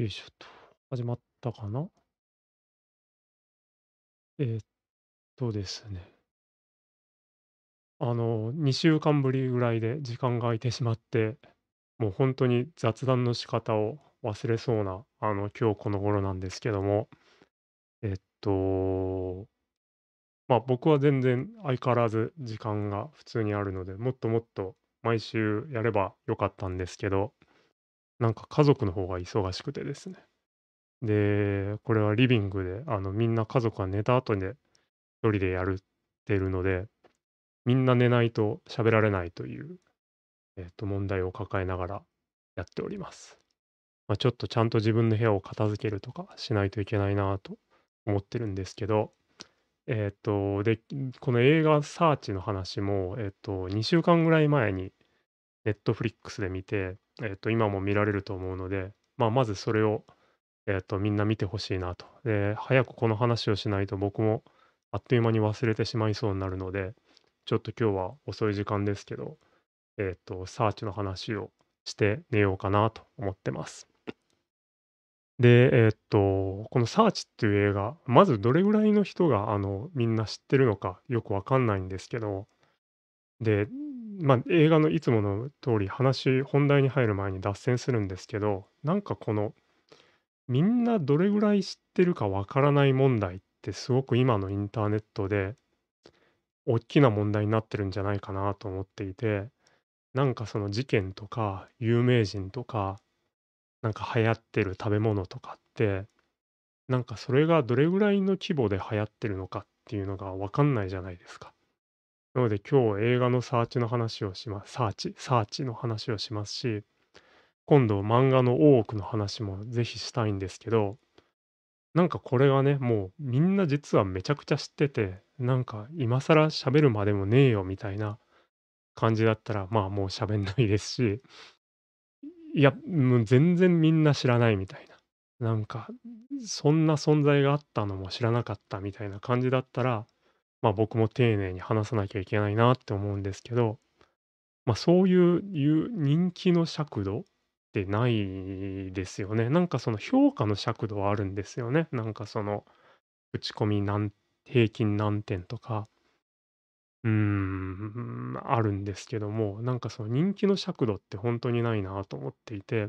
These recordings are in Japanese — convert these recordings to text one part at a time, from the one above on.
よいしょっと、始まったかな？えーっとですね、あの、2週間ぶりぐらいで時間が空いてしまって、もう本当に雑談の仕方を忘れそうな、あの、今日この頃なんですけども、えっと、まあ、僕は全然相変わらず時間が普通にあるので、もっともっと毎週やればよかったんですけど、なんか家族の方が忙しくてですね。で、これはリビングで、あの、みんな家族が寝た後で一人でやるってるので、みんな寝ないと喋られないという、えっと、問題を抱えながらやっております。まあ、ちょっとちゃんと自分の部屋を片付けるとかしないといけないなと思ってるんですけど、えっと、で、この映画サーチの話も、えっと、2週間ぐらい前にネットフリックスで見て、えっと、今も見られると思うので、まあ、まずそれをえっと、みんな見てほしいなと。で、早くこの話をしないと僕もあっという間に忘れてしまいそうになるので、ちょっと今日は遅い時間ですけど、えっと、サーチの話をして寝ようかなと思ってます。で、えっと、このサーチっていう映画、まずどれぐらいの人が、あの、みんな知ってるのかよくわかんないんですけど、で、まあ、映画のいつもの通り話、本題に入る前に脱線するんですけど、なんかこのみんなどれぐらい知ってるかわからない問題ってすごく今のインターネットで大きな問題になってるんじゃないかなと思っていて、なんかその事件とか有名人とか、なんか流行ってる食べ物とかって、なんかそれがどれぐらいの規模で流行ってるのかっていうのがわかんないじゃないですか。なので今日映画のサーチの話をします。サーチ、サーチの話をしますし、今度漫画の大奥の話もぜひしたいんですけど、なんかこれがね、もうみんな実はめちゃくちゃ知ってて、なんか今更喋るまでもねえよみたいな感じだったら、まあもう喋んないですし、いや、もう全然みんな知らないみたいな。なんか、そんな存在があったのも知らなかったみたいな感じだったら、まあ僕も丁寧に話さなきゃいけないなって思うんですけど、まあそういう人気の尺度ってないですよね。なんかその評価の尺度はあるんですよね。なんかその、口コミ何平均何点とか、うーん、あるんですけども、なんかその人気の尺度って本当にないなと思っていて、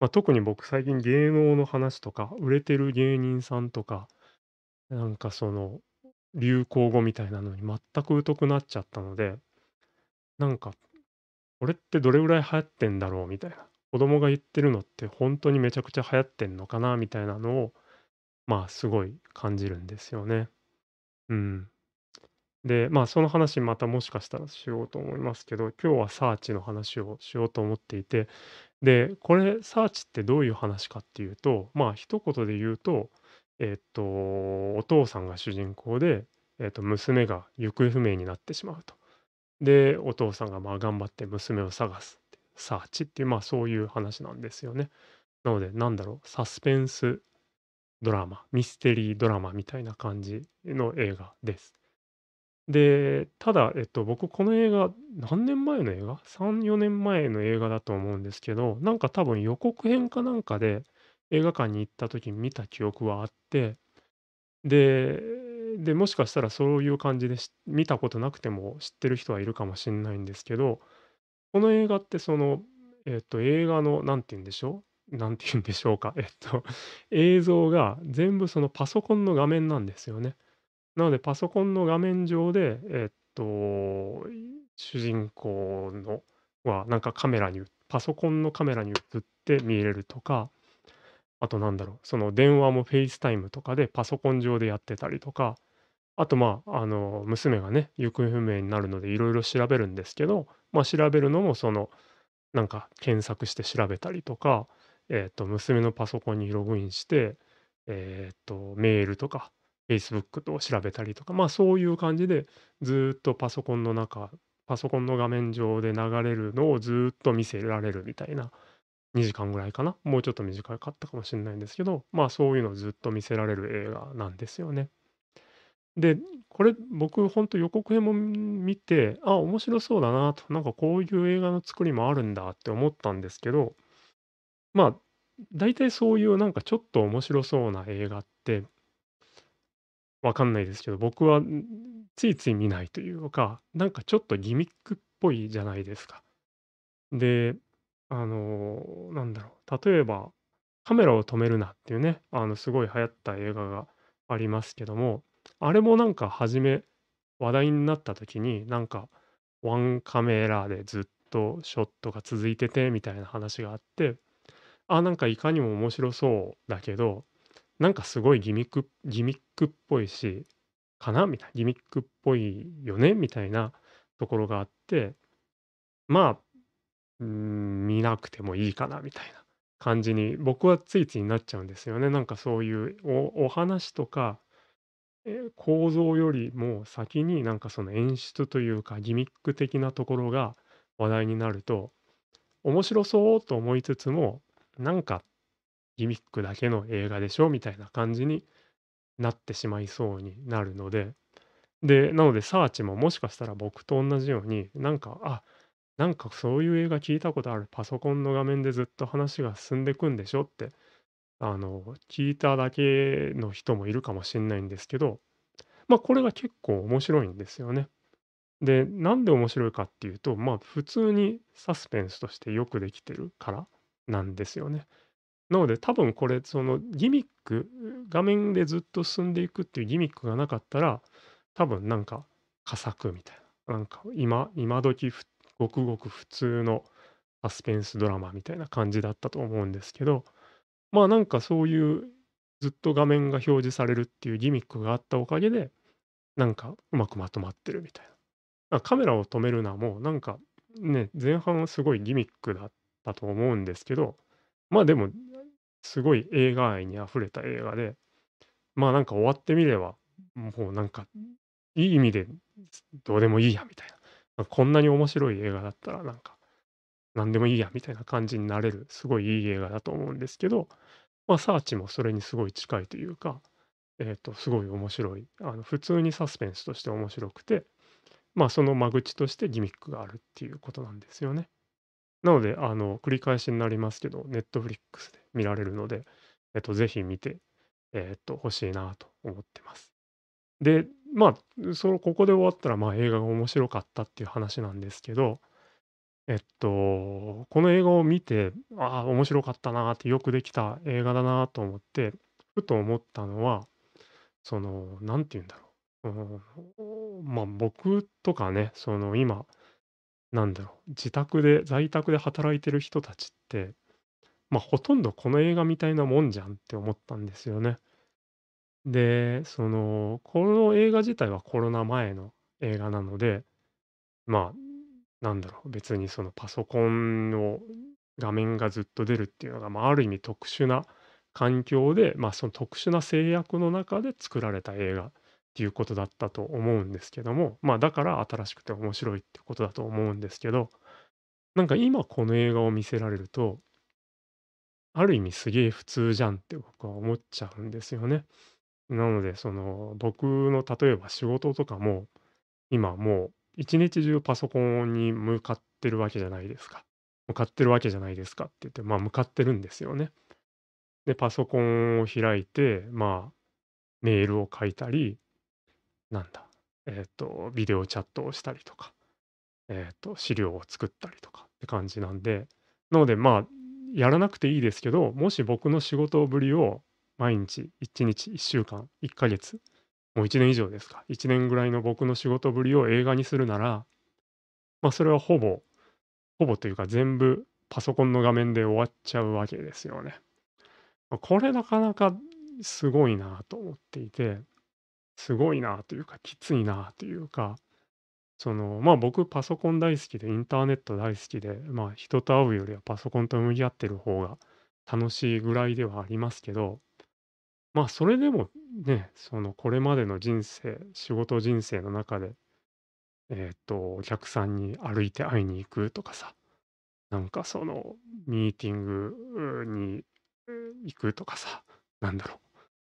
まあ、特に僕最近芸能の話とか、売れてる芸人さんとか、なんかその流行語みたいなのに全く疎くなっちゃったので、なんかこれってどれぐらい流行ってんだろうみたいな。子供が言ってるのって本当にめちゃくちゃ流行ってんのかなみたいなのを、まあ、すごい感じるんですよね。うん。で、まあ、その話またもしかしたらしようと思いますけど、今日はサーチの話をしようと思っていて、で、これサーチってどういう話かっていうと、まあ、一言で言うと、えっと、お父さんが主人公で、えっと、娘が行方不明になってしまうと。で、お父さんがまあ頑張って娘を探す、サーチっていう、まあそういう話なんですよね。なので、なんだろう、サスペンスドラマ、ミステリードラマみたいな感じの映画です。で、ただ、えっと、僕この映画、何年前の映画 ?3、4年前の映画だと思うんですけど、なんか多分予告編かなんかで映画館に行った時に見た記憶はあって、で、で、もしかしたらそういう感じで見たことなくても知ってる人はいるかもしんないんですけど、この映画ってその、えっと、映画の何て言うんでしょう？何て言うんでしょうか、えっと、映像が全部そのパソコンの画面なんですよね。なのでパソコンの画面上で、えっと、主人公のはなんかカメラにパソコンのカメラに映って見れるとかあとなんだろう、その電話も FaceTime とかでパソコン上でやってたりとか、あとまあ、あの、娘がね、行方不明になるのでいろいろ調べるんですけど、まあ調べるのもその、なんか検索して調べたりとか、えっと、娘のパソコンにログインして、えっと、メールとか、Facebook と調べたりとか、まあそういう感じで、ずーっとパソコンの中、パソコンの画面上で流れるのをずーっと見せられるみたいな2時間ぐらいかな？もうちょっと短かったかもしれないんですけど、まあそういうのをずっと見せられる映画なんですよね。で、これ僕ほんと予告編も見て、あ、面白そうだなと、なんかこういう映画の作りもあるんだって思ったんですけど、まあ、大体そういうなんかちょっと面白そうな映画ってわかんないですけど、僕は、ついつい見ないというか、なんかちょっとギミックっぽいじゃないですか。で、あの、なんだろう、例えば、カメラを止めるなっていうね、あの、すごい流行った映画がありますけども、あれもなんか初め話題になった時に、なんかワンカメラでずっとショットが続いててみたいな話があって、あ、なんかいかにも面白そうだけど、なんかすごいギミックギミックっぽいし、かなみたいな、ギミックっぽいよねみたいなところがあって、まあ、うん、見なくてもいいかなみたいな感じに僕はついついなっちゃうんですよね。なんかそういうおお話とか、え、構造よりも先になんかその演出というか、ギミック的なところが話題になると、面白そうと思いつつも、なんかギミックだけの映画でしょみたいな感じになってしまいそうになるので、で、なのでサーチももしかしたら僕と同じように、なんか、あ、なんかそういう映画聞いたことある、パソコンの画面でずっと話が進んでくんでしょって、あの、聞いただけの人もいるかもしんないんですけど、まあ、これが結構面白いんですよね。で、なんで面白いかっていうと、まあ、普通にサスペンスとしてよくできてるからなんですよね。なので多分これ、そのギミック、画面でずっと進んでいくっていうギミックがなかったら、多分なんか佳作みたいな、なんか今今時ふごくごく普通のサスペンスドラマみたいな感じだったと思うんですけど、まあ、なんかそういうずっと画面が表示されるっていうギミックがあったおかげで、なんかうまくまとまってるみたいな。カメラを止めるなもう、なんかね、前半はすごいギミックだったと思うんですけど、まあ、でも、すごい映画愛にあふれた映画で、まあ、なんか終わってみれば、もうなんか、いい意味で、どうでもいいやみたいな。こんなに面白い映画だったらなんか、なんでもいいやみたいな感じになれる、すごいいい映画だと思うんですけど、まあ、サーチもそれにすごい近いというか、えっと、すごい面白い、あの、普通にサスペンスとして面白くて、まあ、その間口としてギミックがあるっていうことなんですよね。なので、あの、繰り返しになりますけど、Netflix で見られるので、えっと、ぜひ見て、えっと、欲しいなと思ってます。で、まあ、そのここで終わったら、まあ、映画が面白かったっていう話なんですけど、えっと、この映画を見て、ああ、面白かったなって、よくできた映画だなと思って、ふと思ったのは、その、なんて言うんだろう、うん、まあ、僕とかね、その今、なんだろう、自宅で在宅で働いてる人たちって、まあ、ほとんどこの映画みたいなもんじゃんって思ったんですよね。で、その、この映画自体はコロナ前の映画なので、まあ、なんだろう、別にそのパソコンの画面がずっと出るっていうのが、まあ、ある意味特殊な環境で、まあ、その特殊な制約の中で作られた映画っていうことだったと思うんですけども、まあ、だから新しくて面白いってことだと思うんですけど、なんか今この映画を見せられると、ある意味すげえ普通じゃんって僕は思っちゃうんですよね。なので、その、僕の例えば仕事とかも、今もう一日中パソコンに向かってるわけじゃないですか。向かってるわけじゃないですかって言って、まあ、向かってるんですよね。で、パソコンを開いて、まあ、メールを書いたり、なんだ、えっと、ビデオチャットをしたりとか、えっと、資料を作ったりとかって感じなんで、なので、まあ、やらなくていいですけど、もし僕の仕事ぶりを毎日、1日、1週間、1ヶ月、もう1年以上ですか、1年ぐらいの僕の仕事ぶりを映画にするなら、まあ、それはほぼほぼというか全部パソコンの画面で終わっちゃうわけですよね。これなかなかすごいなと思っていて、すごいなというか、きついなというか、その、まあ、僕パソコン大好きでインターネット大好きで、まあ、人と会うよりはパソコンと向き合ってる方が楽しいぐらいではありますけど、まあ、それでもね、そのこれまでの人生、仕事人生の中で、えっと、お客さんに歩いて会いに行くとかさ、なんかそのミーティングに、行くとかさ、なんだろ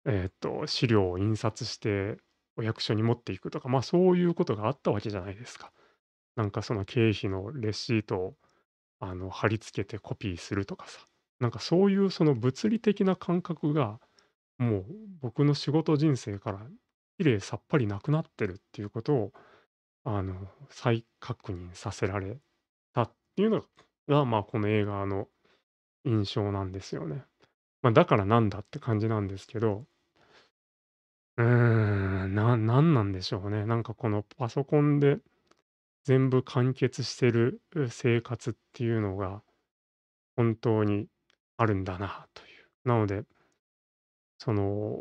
う、えっと、資料を印刷してお役所に持っていくとか、まあ、そういうことがあったわけじゃないですか。なんかその経費のレシートを、あの、貼り付けてコピーするとかさ、なんかそういうその物理的な感覚が、もう僕の仕事人生からきれいさっぱりなくなってるっていうことを、あの、再確認させられたっていうのが、まあ、この映画の印象なんですよね。まあ、だからなんだって感じなんですけど、うーん、ななんなんでしょうね。なんかこのパソコンで全部完結してる、生活っていうのが本当にあるんだなという。なので、その、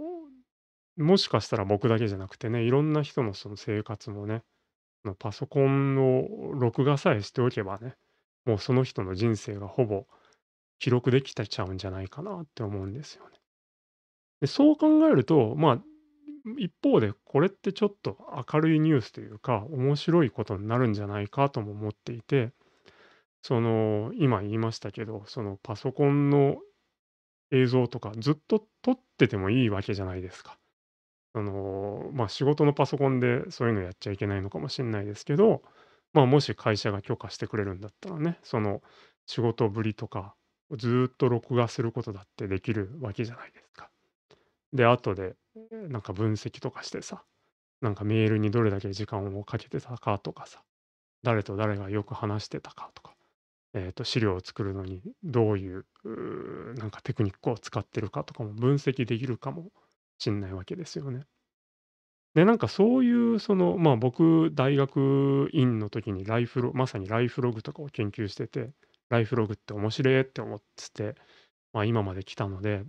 もしかしたら僕だけじゃなくてね、いろんな人のその生活もね、のパソコンを録画さえしておけばね、もうその人の人生がほぼ記録できてちゃうんじゃないかなって思うんですよね。で、そう考えると、まあ、一方でこれってちょっと明るいニュースというか、面白いことになるんじゃないかとも思っていて、その、今言いましたけど、そのパソコンの映像とかずっと撮っててもいいわけじゃないですか。その、まあ、仕事のパソコンでそういうのやっちゃいけないのかもしれないですけど、まあ、もし会社が許可してくれるんだったらね、その仕事ぶりとかずっと録画することだってできるわけじゃないですか。で、後でなんか分析とかしてさ、なんかメールにどれだけ時間をかけてたかとかさ、誰と誰がよく話してたかとか、えっと、資料を作るのにどういう、うなんかテクニックを使ってるかとかも分析できるかもしんないわけですよね。で、なんかそういうその、まあ、僕大学院の時にライフロまさにライフログとかを研究してて、ライフログって面白いって思ってて、まあ、今まで来たので、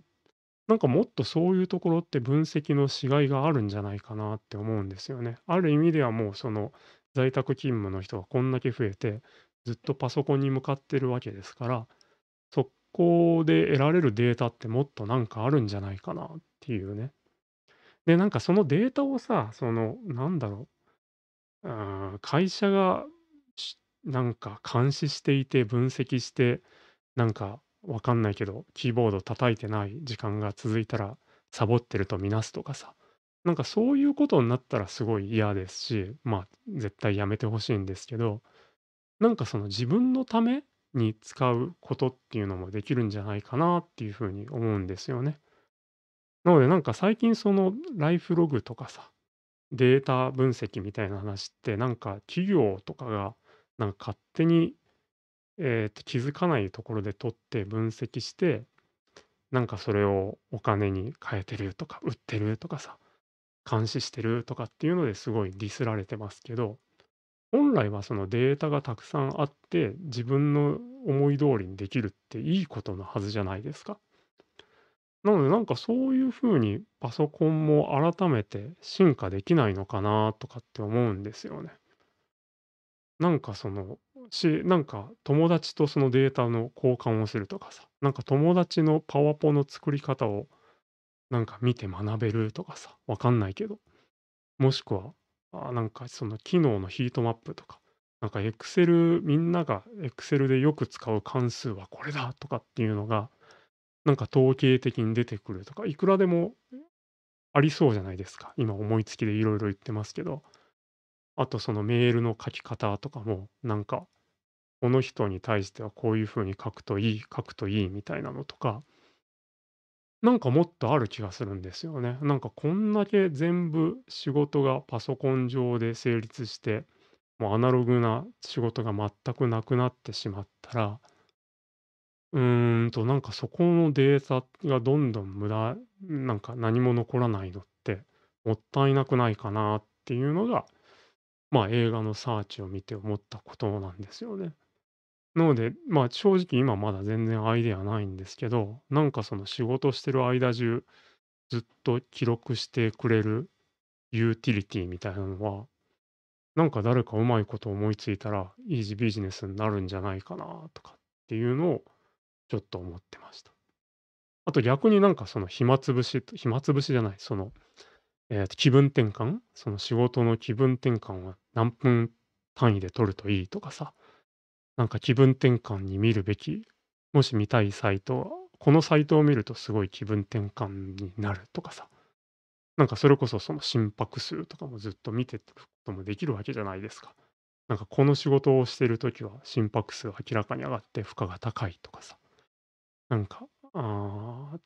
なんかもっとそういうところって分析のしがいがあるんじゃないかなって思うんですよね。ある意味ではもうその在宅勤務の人がこんだけ増えて、ずっとパソコンに向かってるわけですから、そこで得られるデータってもっとなんかあるんじゃないかなっていうね。で、なんかそのデータをさ、その、なんだろう、うん、会社がしなんか監視していて分析して、なんかわかんないけど、キーボード叩いてない時間が続いたら、サボってると見なすとかさ、なんかそういうことになったらすごい嫌ですし、まあ、絶対やめてほしいんですけど、なんかその自分のために使うことっていうのもできるんじゃないかなっていうふうに思うんですよね。なのでなんか最近そのライフログとかさ、データ分析みたいな話ってなんか企業とかがなんか勝手に、えーと気づかないところで取って分析して、なんかそれをお金に変えてるとか売ってるとかさ、監視してるとかっていうのですごいディスられてますけど、本来はそのデータがたくさんあって、自分の思い通りにできるっていいことのはずじゃないですか。なのでなんかそういう風にパソコンも改めて進化できないのかなとかって思うんですよね。なんかその、し、なんか友達とそのデータの交換をするとかさ、なんか友達のパワポの作り方をなんか見て学べるとかさ、わかんないけど。もしくは、あ、なんかその機能のヒートマップとか、なんか Excel みんなが Excel でよく使う関数はこれだとかっていうのが、なんか統計的に出てくるとか、いくらでもありそうじゃないですか。今思いつきでいろいろ言ってますけど。あとそのメールの書き方とかも、なんか、この人に対してはこういう風に書くといい、書くといいみたいなのとか、なんかもっとある気がするんですよね。なんかこんだけ全部仕事がパソコン上で成立して、もうアナログな仕事が全くなくなってしまったら、うーんとなんかそこのデータがどんどん無駄なんか何も残らないのって、もったいなくないかなっていうのが、まあ、映画のサーチを見て思ったことなんですよね。なので、まあ、正直今まだ全然アイデアないんですけど、なんかその仕事してる間中、ずっと記録してくれるユーティリティみたいなのは、なんか誰かうまいこと思いついたら、イージービジネスになるんじゃないかなとかっていうのをちょっと思ってました。あと逆になんかその暇つぶし暇つぶしじゃない、その、ええと気分転換？その仕事の気分転換は何分単位で取るといいとかさ、なんか気分転換に見るべき、もし見たいサイトは、このサイトを見るとすごい気分転換になるとかさ、なんかそれこそその心拍数とかもずっと見ていくこともできるわけじゃないですか。なんかこの仕事をしてる時は心拍数明らかに上がって負荷が高いとかさ。なんか、あ、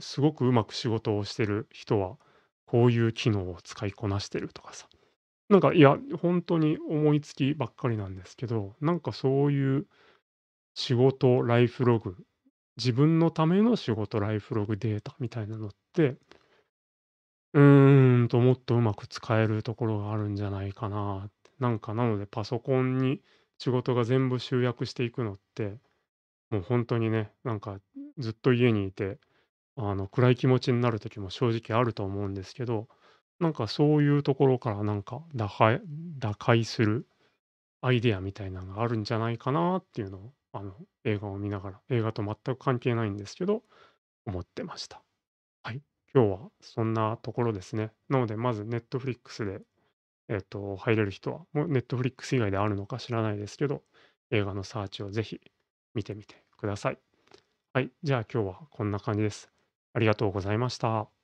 すごくうまく仕事をしてる人は、こういう機能を使いこなしてるとかさ。なんか、いや、ほんとに思いつきばっかりなんですけど、なんかそういう仕事ライフログ、自分のための仕事ライフログデータみたいなのってうーんと、もっとうまく使えるところがあるんじゃないかなって。なんかなのでパソコンに仕事が全部集約していくのって、もうほんとにね、なんかずっと家にいて、あの、暗い気持ちになる時も正直あると思うんですけど、なんかそういうところからなんか、打開打開するアイデアみたいなのがあるんじゃないかなっていうのを、あの、映画を見ながら、映画と全く関係ないんですけど、思ってました。はい。今日はそんなところですね。なので、まず Netflix で、えっと、入れる人は、もう Netflix 以外であるのか知らないですけど、映画のサーチをぜひ見てみてください。はい、じゃあ今日はこんな感じです。ありがとうございました。